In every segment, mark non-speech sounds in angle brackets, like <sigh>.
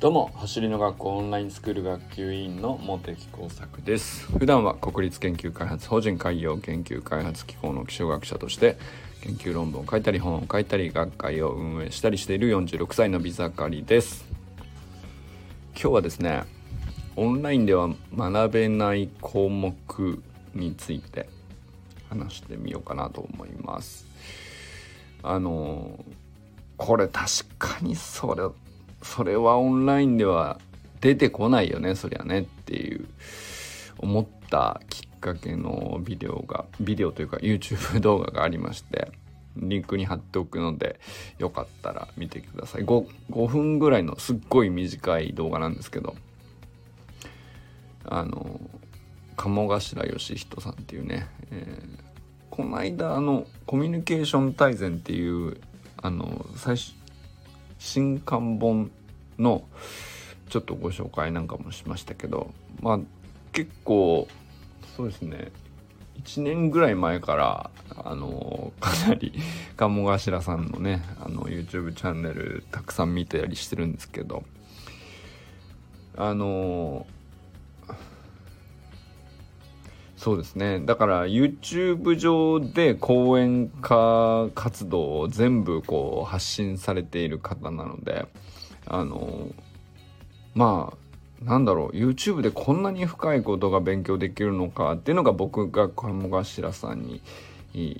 どうも走りの学校オンラインスクール学級委員の茂木耕作です。普段は国立研究開発法人海洋研究開発機構の気象学者として研究論文を書いたり本を書いたり学会を運営したりしている46歳のビザカリです。今日はですねオンラインでは学べない項目について話してみようかなと思います。あのこれ確かにそれそれはオンラインでは出てこないよねそりゃねっていう思ったきっかけのビデオがビデオというか YouTube 動画がありましてリンクに貼っておくのでよかったら見てください。5, 5分ぐらいのすっごい短い動画なんですけどあの鴨頭義人さんっていうね、えー、この間あのコミュニケーション大全っていうあの最初新刊本のちょっとご紹介なんかもしましたけどまあ結構そうですね。1年ぐらい前からあのかなり鴨頭さんのねあの YouTube チャンネルたくさん見てたりしてるんですけどあのそうですねだから YouTube 上で講演家活動を全部こう発信されている方なのであのまあなんだろう YouTube でこんなに深いことが勉強できるのかっていうのが僕が鴨頭さんに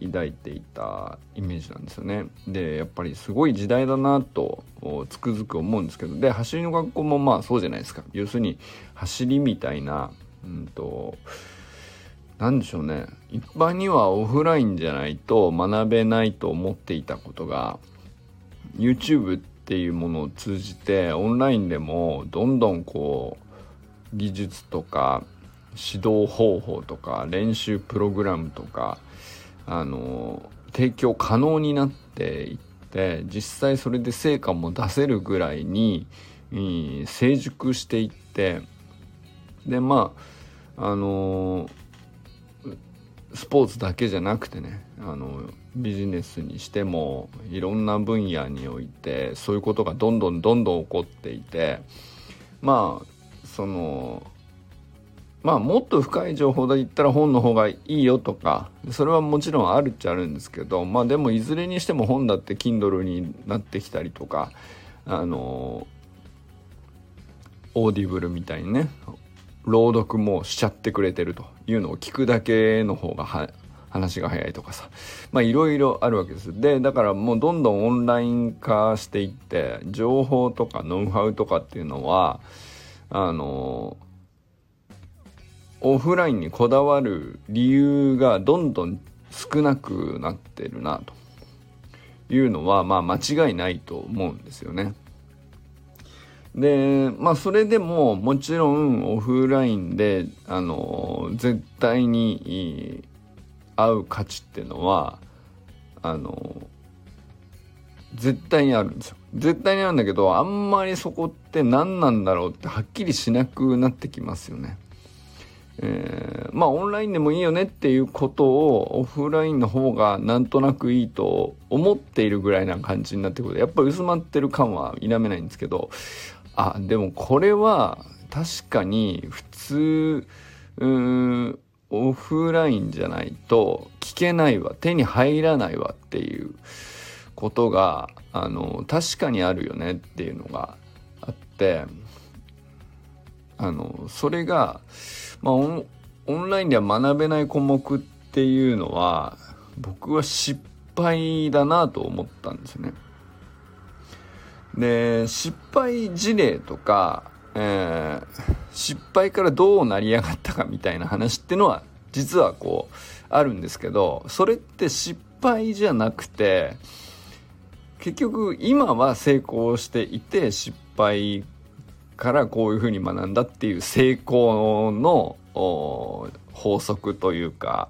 抱いていたイメージなんですよね。でやっぱりすごい時代だなとつくづく思うんですけどで走りの学校もまあそうじゃないですか要するに走りみたいなうんと何でしょうね。一般にはオフラインじゃないと学べないと思っていたことが YouTube っていうものを通じてオンラインでもどんどんこう技術とか指導方法とか練習プログラムとかあの提供可能になっていって実際それで成果も出せるぐらいに、成熟していってでまああのスポーツだけじゃなくてねあのビジネスにしてもいろんな分野においてそういうことがどんどんどんどん起こっていてまあそのまあもっと深い情報で言ったら本の方がいいよとかそれはもちろんあるっちゃあるんですけどまあでもいずれにしても本だって Kindle になってきたりとかあのオーディブルみたいにね朗読もしちゃってくれてるというのを聞くだけの方が話が早いとかさまあいろいろあるわけですでだからもうどんどんオンライン化していって情報とかノウハウとかっていうのはあのオフラインにこだわる理由がどんどん少なくなってるなというのはまあ間違いないと思うんですよね。でまあそれでももちろんオフラインであの絶対に合う価値っていうのはあの絶対にあるんですよ絶対にあるんだけどあんまりそこって何なんだろうってはっきりしなくなってきますよね。えー、まあオンラインでもいいよねっていうことをオフラインの方がなんとなくいいと思っているぐらいな感じになってくるとやっぱり薄まってる感は否めないんですけどあでもこれは確かに普通うんオフラインじゃないと聞けないわ手に入らないわっていうことがあの確かにあるよねっていうのがあってあのそれが、まあ、オンオンラインでは学べない項目っていうのは僕は失敗だなと思ったんですよね。で失敗事例とか、えー、失敗からどう成り上がったかみたいな話っていうのは実はこうあるんですけどそれって失敗じゃなくて結局今は成功していて失敗からこういうふうに学んだっていう成功の法則というか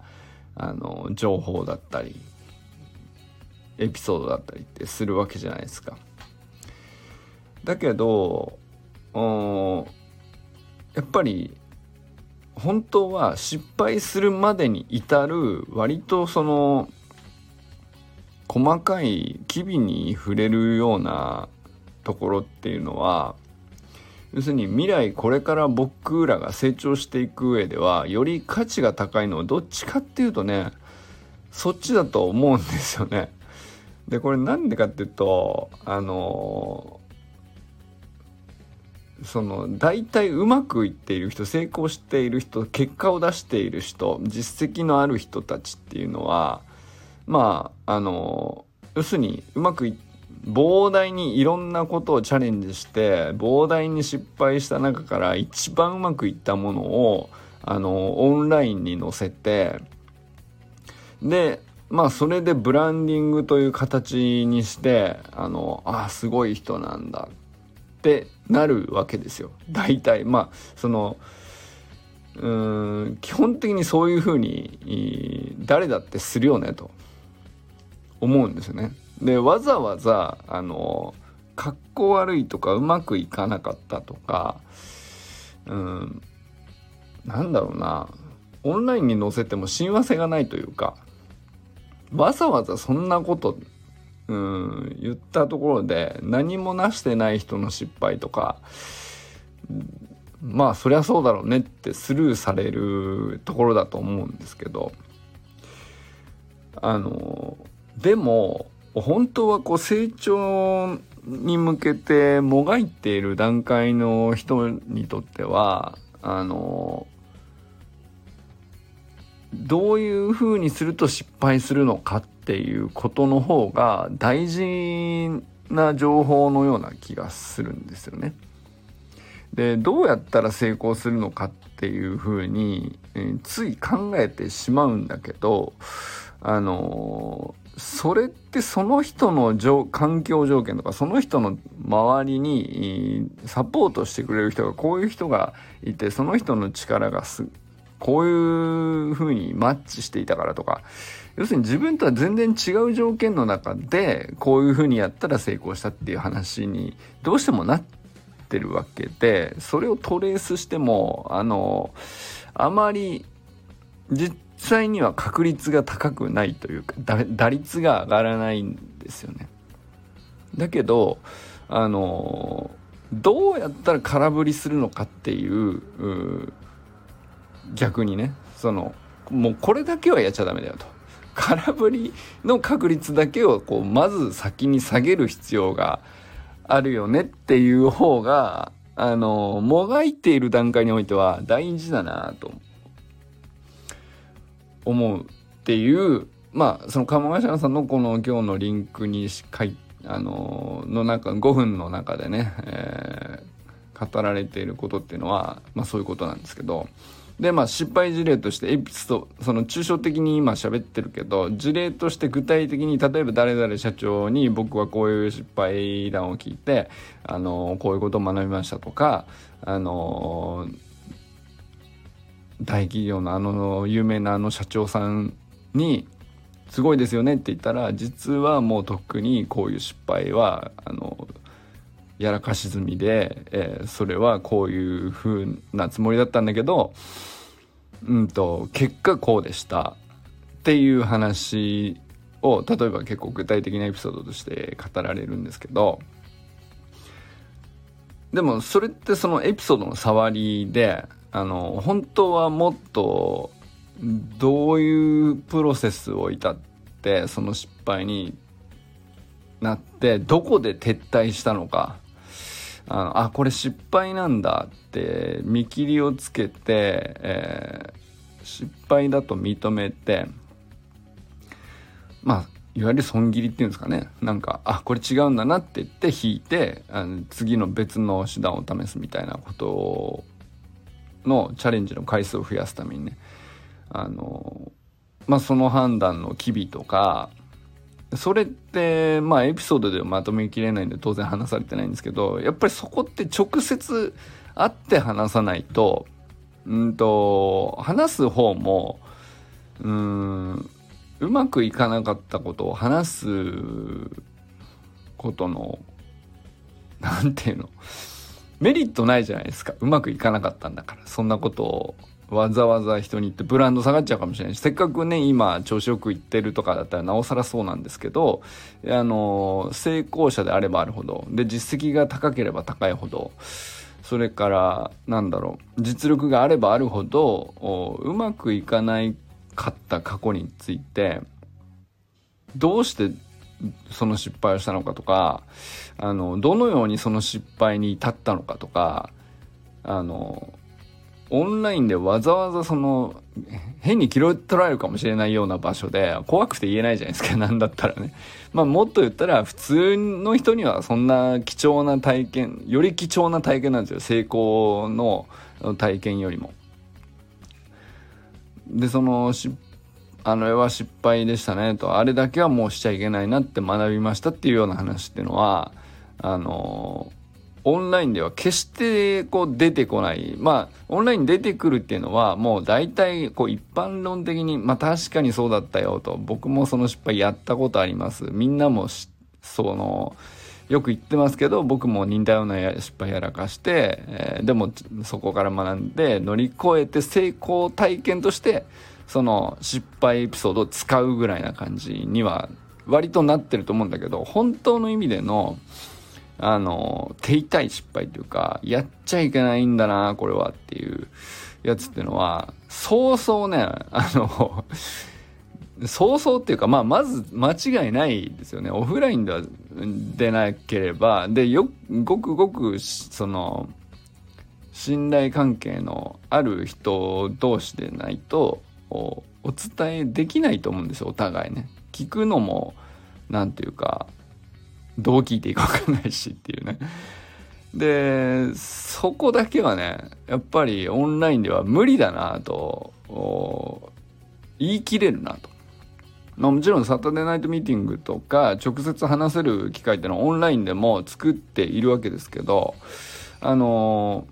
あの情報だったりエピソードだったりってするわけじゃないですか。だけどやっぱり本当は失敗するまでに至る割とその細かい機微に触れるようなところっていうのは要するに未来これから僕らが成長していく上ではより価値が高いのはどっちかっていうとねそっちだと思うんですよね。でこれなんでかっていうとあのその大体うまくいっている人成功している人結果を出している人実績のある人たちっていうのはまああの要するにうまくい膨大にいろんなことをチャレンジして膨大に失敗した中から一番うまくいったものをあのオンラインに載せてでまあそれでブランディングという形にしてあのあすごい人なんだってなるわけですよ。大体。まあそのうん基本的にそういうふうに誰だってするよねと。思うんですよね。でわざわざあのかっこ悪いとかうまくいかなかったとかうんなんだろうな。オンラインに載せても親和性がないというかわざわざそんなことうん言ったところで何もなしてない人の失敗とかまあそりゃそうだろうねってスルーされるところだと思うんですけどあのでも本当はこう成長に向けてもがいている段階の人にとってはあのどういうふうにすると失敗するのかっていうことの方が大事な情報のような気がするんですよね。でどうやったら成功するのかっていうふうに、えー、つい考えてしまうんだけどあのー、それってその人の環境条件とかその人の周りにサポートしてくれる人がこういう人がいてその人の力がすこういう風にマッチしていたからとか要するに自分とは全然違う条件の中でこういう風にやったら成功したっていう話にどうしてもなってるわけでそれをトレースしてもあのあまり実際には確率が高くないというか打率が上がらないんですよね。だけどあのどうやったら空振りするのかっていう逆にねそのもうこれだけはやっちゃダメだよと空振りの確率だけをこうまず先に下げる必要があるよねっていう方があのもがいている段階においては大事だなと思うっていうまあその鴨頭さんのこの今日のリンクに書い <laughs> あのの中5分の中でね、えー、語られていることっていうのは、まあ、そういうことなんですけどでまあ失敗事例としてエピソードその抽象的に今喋ってるけど事例として具体的に例えば誰々社長に僕はこういう失敗談を聞いてあのこういうことを学びましたとかあの大企業のあの有名なあの社長さんにすごいですよねって言ったら実はもうとっくにこういう失敗はあのやらかし済みで、えー、それはこういう風なつもりだったんだけど、うんと、結果こうでした。っていう話を、例えば結構具体的なエピソードとして語られるんですけど、でもそれってそのエピソードの触りで、あの、本当はもっとどういうプロセスを至ってその失敗になってどこで撤退したのかあのあこれ失敗なんだって見切りをつけて、えー、失敗だと認めてまあいわゆる損切りっていうんですかね。なんかあこれ違うんだなって言って引いてあの次の別の手段を試すみたいなことのチャレンジの回数を増やすためにね。あのまあその判断の機微とかそれってまあエピソードではまとめきれないんで当然話されてないんですけどやっぱりそこって直接会って話さないとうんと話す方もうんうまくいかなかったことを話すことの何て言うのメリットないじゃないですか。うまくいかなかったんだからそんなことをわざわざ人に言ってブランド下がっちゃうかもしれないしせっかくね今調子よくいってるとかだったらなおさらそうなんですけどあの成功者であればあるほどで実績が高ければ高いほどそれからなんだろう実力があればあるほどうまくいかないかった過去についてどうしてその失敗をしたのかとかあのどのようにその失敗に至ったのかとかあのオンラインでわざわざその変に拾い取られるかもしれないような場所で怖くて言えないじゃないですか。<laughs> なんだったらね。まあもっと言ったら普通の人にはそんな貴重な体験より貴重な体験なんですよ。成功の体験よりも。でそのあの絵は失敗でしたね。と。あれだけはもうしちゃいけないなって学びましたっていうような話っていうのはあのオンラインでは決してこう出てこない。まあオンライン出てくるっていうのはもう大体こう一般論的にまあ確かにそうだったよと。僕もその失敗やったことあります。みんなもそのよく言ってますけど僕も似たような失敗やらかして、えー、でもそこから学んで乗り越えて成功体験としてその失敗エピソードを使うぐらいな感じには割となってると思うんだけど本当の意味でのあの、手痛い失敗というか、やっちゃいけないんだな、これはっていうやつっていうのは、そうそうね、あの、そうそうっていうか、まあ、まず間違いないですよね。オフラインでは出なければ、で、よ、ごくごく、その、信頼関係のある人同士でないと、お伝えできないと思うんですよ、お互いね。聞くのも、なんていうか、どう聞いていいか分かんないしっていうね。で、そこだけはね、やっぱりオンラインでは無理だなと、言い切れるなと。ま、もちろんサタデーナイトミーティングとか直接話せる機会っていうのはオンラインでも作っているわけですけど、あの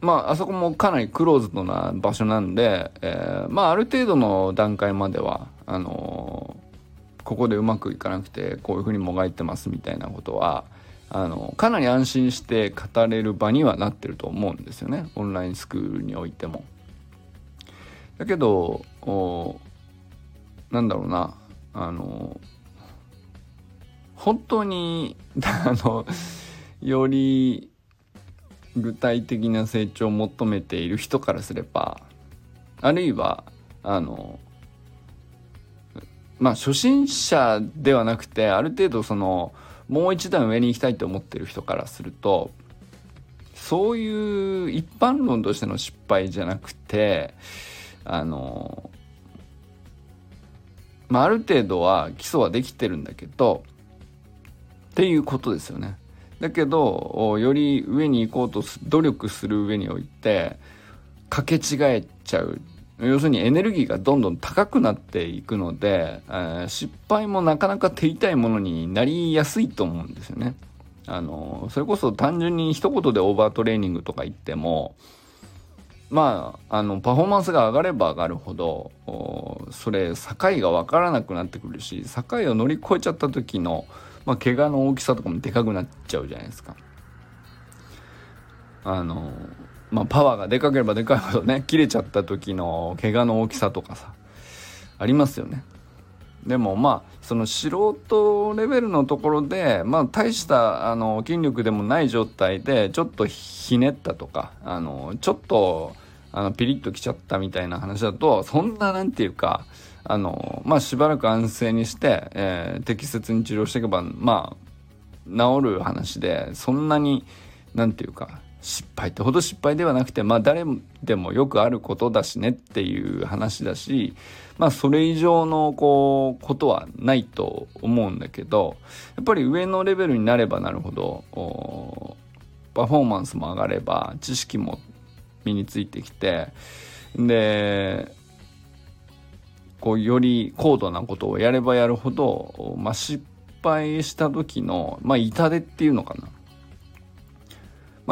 まあ、あそこもかなりクローズドな場所なんで、えー、まあ、ある程度の段階までは、あのここでうまくいかなくてこういうふうにもがいてますみたいなことはあのかなり安心して語れる場にはなってると思うんですよねオンラインスクールにおいても。だけどなんだろうなあの本当に <laughs> あのより具体的な成長を求めている人からすればあるいはあのまあ初心者ではなくてある程度そのもう一段上に行きたいと思ってる人からするとそういう一般論としての失敗じゃなくてあのまあある程度は基礎はできてるんだけどっていうことですよね。だけどより上に行こうと努力する上においてかけ違えちゃう要するにエネルギーがどんどん高くなっていくので、えー、失敗もなかなか手痛いものになりやすいと思うんですよね。あのそれこそ単純に一言でオーバートレーニングとか言ってもまああのパフォーマンスが上がれば上がるほどそれ境が分からなくなってくるし境を乗り越えちゃった時の、まあ、怪我の大きさとかもでかくなっちゃうじゃないですか。あのまあ、パワーがでかければでかいほどね切れちゃった時の怪我の大きさとかさありますよね。でもまあその素人レベルのところでまあ大したあの筋力でもない状態でちょっとひねったとかあのちょっとあのピリッときちゃったみたいな話だとそんななんていうかあのまあしばらく安静にして、えー、適切に治療していけばまあ治る話でそんなになんていうか失敗ってほど失敗ではなくてまあ誰でもよくあることだしねっていう話だしまあそれ以上のこうことはないと思うんだけどやっぱり上のレベルになればなるほどパフォーマンスも上がれば知識も身についてきてでこうより高度なことをやればやるほど、まあ、失敗した時の、まあ、痛手っていうのかな。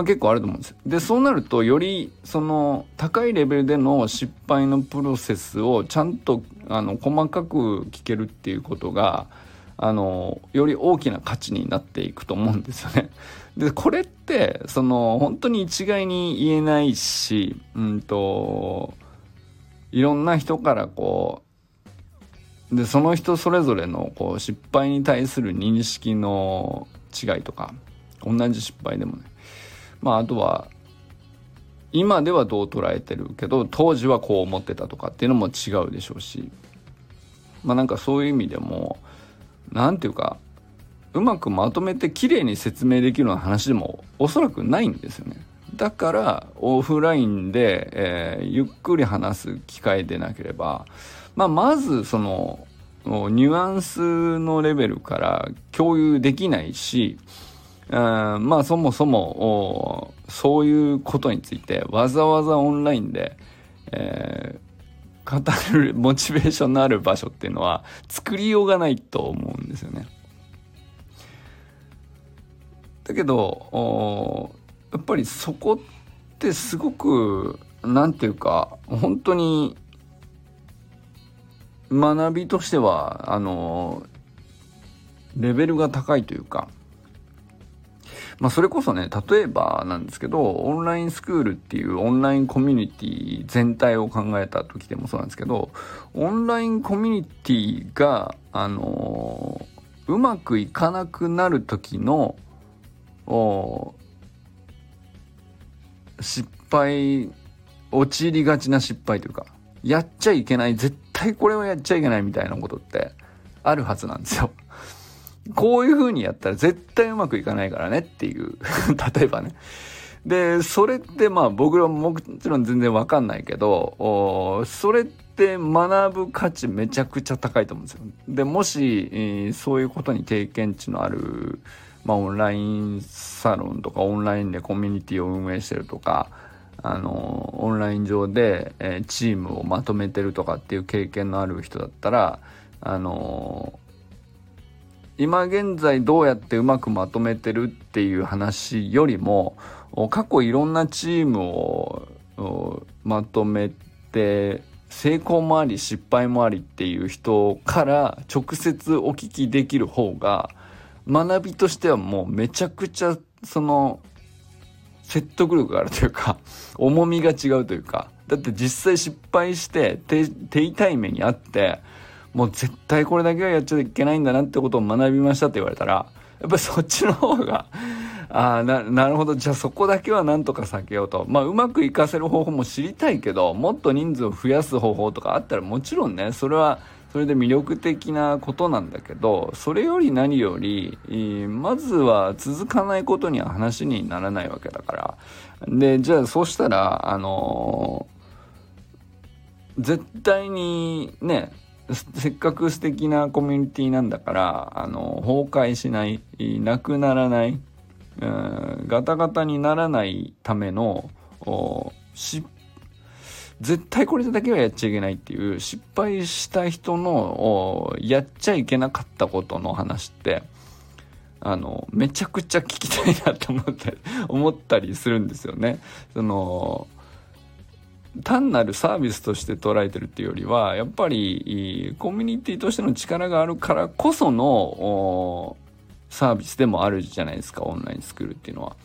まあ、結構あると思うんですよ。でそうなるとよりその高いレベルでの失敗のプロセスをちゃんとあの細かく聞けるっていうことがあのより大きな価値になっていくと思うんですよね。<laughs> でこれってその本当に一概に言えないし、うんといろんな人からこうでその人それぞれのこう失敗に対する認識の違いとか同じ失敗でもねまああとは今ではどう捉えてるけど当時はこう思ってたとかっていうのも違うでしょうしまあなんかそういう意味でも何ていうかうまくまとめて綺麗に説明できるような話でもおそらくないんですよね。だからオフラインで、えー、ゆっくり話す機会でなければ、まあ、まずそのニュアンスのレベルから共有できないし、うん、まあそもそもそういうことについてわざわざオンラインで、えー、語るモチベーションのある場所っていうのは作りようがないと思うんですよね。だけどやっぱりそこってすごく何て言うか本当に学びとしてはあのレベルが高いというかまあそれこそね例えばなんですけどオンラインスクールっていうオンラインコミュニティ全体を考えた時でもそうなんですけどオンラインコミュニティがあのうまくいかなくなる時の失敗陥りがちな失敗というかやっちゃいけない絶対これをやっちゃいけないみたいなことってあるはずなんですよ。こういう風にやったら絶対うまくいかないからねっていう <laughs> 例えばね。で、それってまあ僕らももちろん全然わかんないけど、それって学ぶ価値めちゃくちゃ高いと思うんですよ。で、もし、えー、そういうことに経験値のあるまあ、オンラインサロンとかオンラインでコミュニティを運営してるとかあのオンライン上で、えー、チームをまとめてるとかっていう経験のある人だったらあの今現在どうやってうまくまとめてるっていう話よりも過去いろんなチームをまとめて成功もあり失敗もありっていう人から直接お聞きできる方が学びとしてはもうめちゃくちゃその説得力があるというか重みが違うというか。だって実際失敗して手痛い目にあってもう絶対これだけはやっちゃいけないんだなってことを学びましたって言われたらやっぱりそっちの方が <laughs> ああななるほど。じゃあそこだけはなんとか避けようと。まあうまくいかせる方法も知りたいけどもっと人数を増やす方法とかあったらもちろんねそれはそれで魅力的なことなんだけどそれより何よりまずは続かないことには話にならないわけだから。でじゃあそうしたらあのー、絶対にねせっかく素敵なコミュニティなんだからあの崩壊しないなくならない、うん、ガタガタにならないための失絶対これだけはやっちゃいけないっていう失敗した人のやっちゃいけなかったことの話ってあのめちゃくちゃ聞きたいなと思ったり思ったりするんですよね。その単なるサービスとして捉えてるっていうよりはやっぱりコミュニティとしての力があるからこそのサービスでもあるじゃないですかオンラインスクールっていうのは。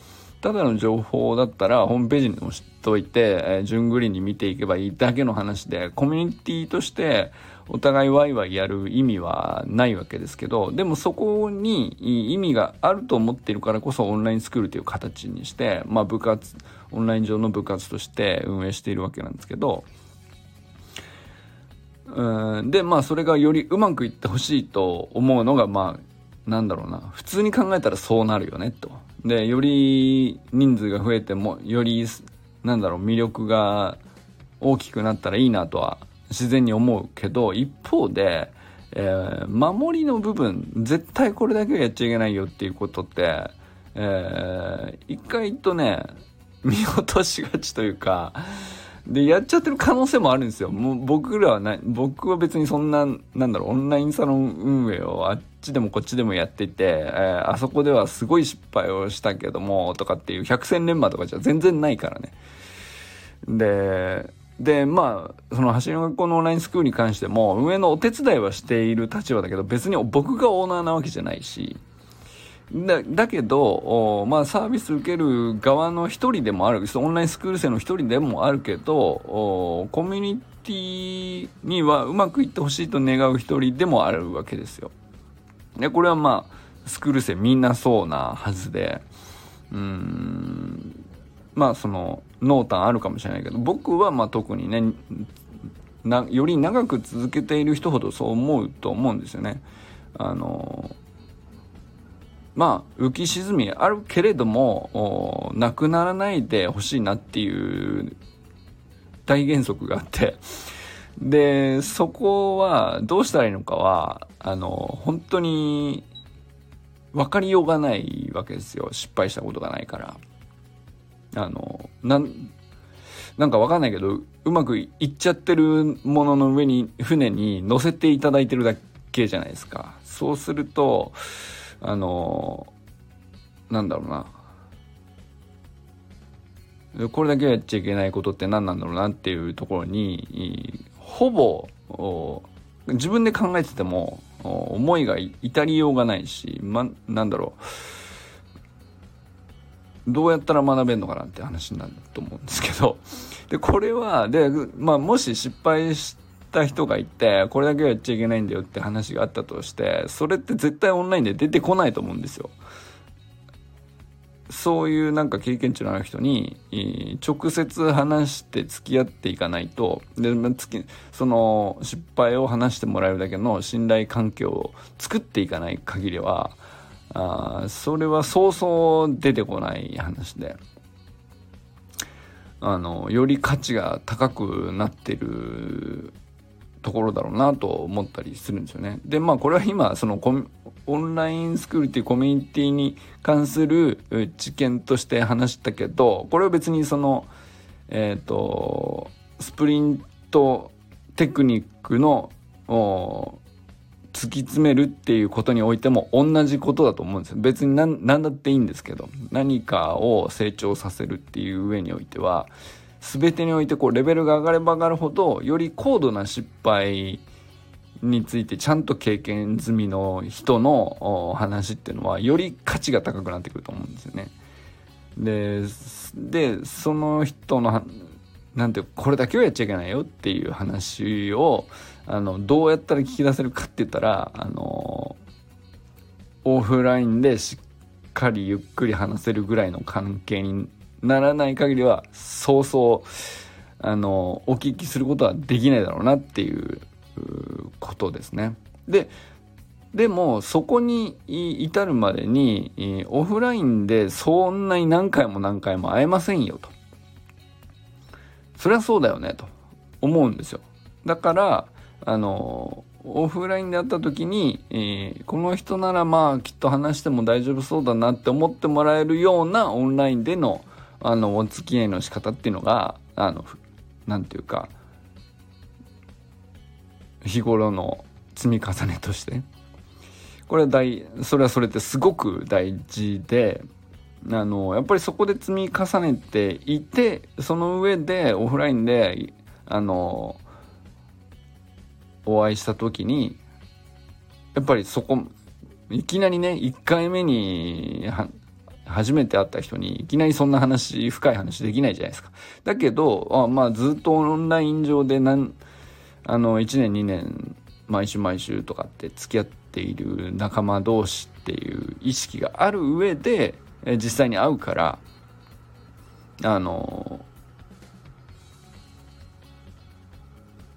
ただの情報だったらホームページにも知っておいて、えー、順繰りに見ていけばいいだけの話でコミュニティとしてお互いワイワイやる意味はないわけですけどでもそこに意味があると思っているからこそオンラインスクールという形にして、まあ、部活オンライン上の部活として運営しているわけなんですけどうんでまあそれがよりうまくいってほしいと思うのがまあなんだろうな普通に考えたらそうなるよねと。でより人数が増えてもよりなんだろう魅力が大きくなったらいいなとは自然に思うけど一方で、えー、守りの部分絶対これだけはやっちゃいけないよっていうことって、えー、意外とね <laughs> 見落としがちというかで、やっちゃってる可能性もあるんですよ。もう僕らはな、僕は別にそんな、なんだろう、オンラインサロン運営をあっちでもこっちでもやっていて、えー、あそこではすごい失敗をしたけども、とかっていう百戦錬磨とかじゃ全然ないからね。で、で、まあ、その走りの学校のオンラインスクールに関しても、運営のお手伝いはしている立場だけど、別に僕がオーナーなわけじゃないし、だだけど、まあ、サービス受ける側の一人でもあるオンラインスクール生の一人でもあるけどコミュニティにはうまくいってほしいと願う一人でもあるわけですよ。でこれはまあスクール生みんなそうなはずでうんまあその濃淡あるかもしれないけど僕はまあ特にねより長く続けている人ほどそう思うと思うんですよね。あのまあ浮き沈みあるけれどもなくならないでほしいなっていう大原則があって。でそこはどうしたらいいのかはあの本当に分かりようがないわけですよ。失敗したことがないから。あのなんなんかわかんないけどうまくいっちゃってるものの上に船に乗せていただいてるだけじゃないですか。そうするとあのなんだろうな。これだけはやっちゃいけないことって何なんだろうなっていうところにほぼ自分で考えてても思いが至りようがないし、ま、なんだろう。どうやったら学べるのかなって話になると思うんですけど。でこれはで、まあ、もし失敗した人がいてこれだけはやっちゃいけないんだよって話があったとしてそれって絶対オンラインで出てこないと思うんですよ。そういうなんか経験値のある人に直接話して付き合っていかないとでその失敗を話してもらえるだけの信頼関係を作っていかない限りはあそれはそうそう出てこない話であのより価値が高くなってるところだろうなと思ったりするんですよね。でまあこれは今そのオンラインスクールっていうコミュニティに関する知見として話したけどこれは別にそのえっ、ー、とスプリントテクニックの突き詰めるっていうことにおいても同じことだと思うんですよ。別に何何だっていいんですけど何かを成長させるっていう上においては全てにおいてこうレベルが上がれば上がるほどより高度な失敗についてちゃんと経験済みの人の話っていうのはより価値が高くなってくると思うんですよね。でその人のなんてこれだけはやっちゃいけないよっていう話をあのどうやったら聞き出せるかって言ったらあのオフラインでしっかりゆっくり話せるぐらいの関係にならない限りはそうそうあのお聞きすることはできないだろうなっていうことですね。ででもそこに至るまでにオフラインでそんなに何回も何回も会えませんよと。そりゃそうだよねと思うんですよ。だからあのオフラインで会った時に、えー、この人ならまあきっと話しても大丈夫そうだなって思ってもらえるようなオンラインでのあのお付き合いの仕方っていうのがあのなていうか日頃の積み重ねとしてこれは大それはそれってすごく大事であのやっぱりそこで積み重ねていてその上でオフラインであのお会いした時にやっぱりそこいきなりね1回目に初めて会った人にいきなりそんな話深い話できないじゃないですか。だけどあまあずっとオンライン上でなんあの1年2年毎週毎週とかって付き合っている仲間同士っていう意識がある上で実際に会うからあの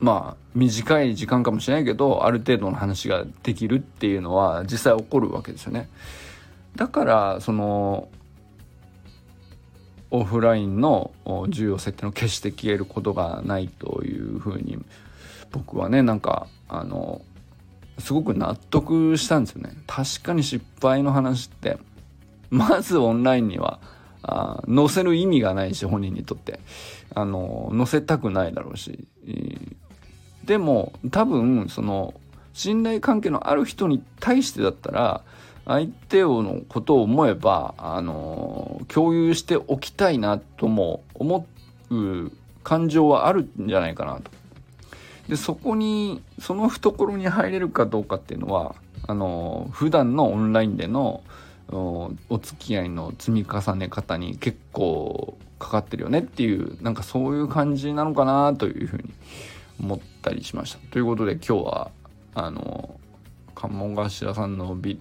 まあ短い時間かもしれないけどある程度の話ができるっていうのは実際起こるわけですよね。だからそのオフラインの重要性っていうのを決して消えることがないというふうに僕はねなんかあのすごく納得したんですよね。確かに失敗の話ってまずオンラインにはあ載せる意味がないし本人にとってあの載せたくないだろうし、でも多分その信頼関係のある人に対してだったら相手をのことを思えばあの共有しておきたいなとも思う感情はあるんじゃないかなと。でそこにその懐に入れるかどうかっていうのはあの普段のオンラインでのお付き合いの積み重ね方に結構かかってるよねっていうなんかそういう感じなのかなというふうに思ったりしました。ということで今日はあの鴨頭さんのビ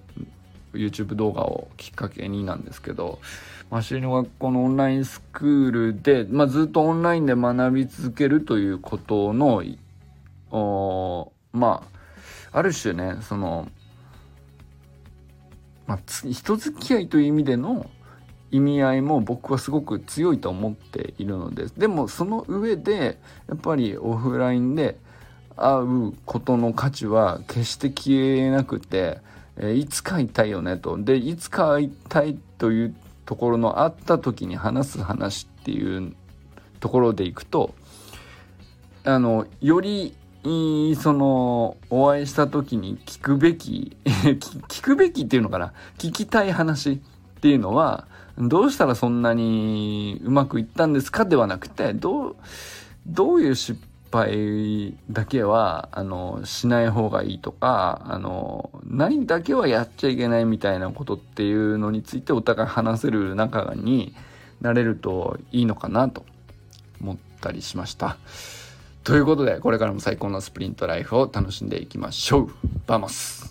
YouTube 動画をきっかけになんですけど走りの学校のオンラインスクールで、まあ、ずっとオンラインで学び続けるということのまあある種ねその、まあ、人付き合いという意味での意味合いも僕はすごく強いと思っているのです。でもその上でやっぱりオフラインで会うことの価値は決して消えなくて、えいつか会いたいよねと。でいつか会いたいというところの会った時に話す話っていうところでいくとあのよりそのお会いした時に聞くべき <laughs> 聞くべきっていうのかな？聞きたい話っていうのはどうしたらそんなにうまくいったんですか？ではなくてどうどういう失敗だけはあのしない方がいいとかあの何だけはやっちゃいけないみたいなことっていうのについてお互い話せる仲になれるといいのかなと思ったりしました。ということでこれからも最高のスプリントライフを楽しんでいきましょう。 Vamos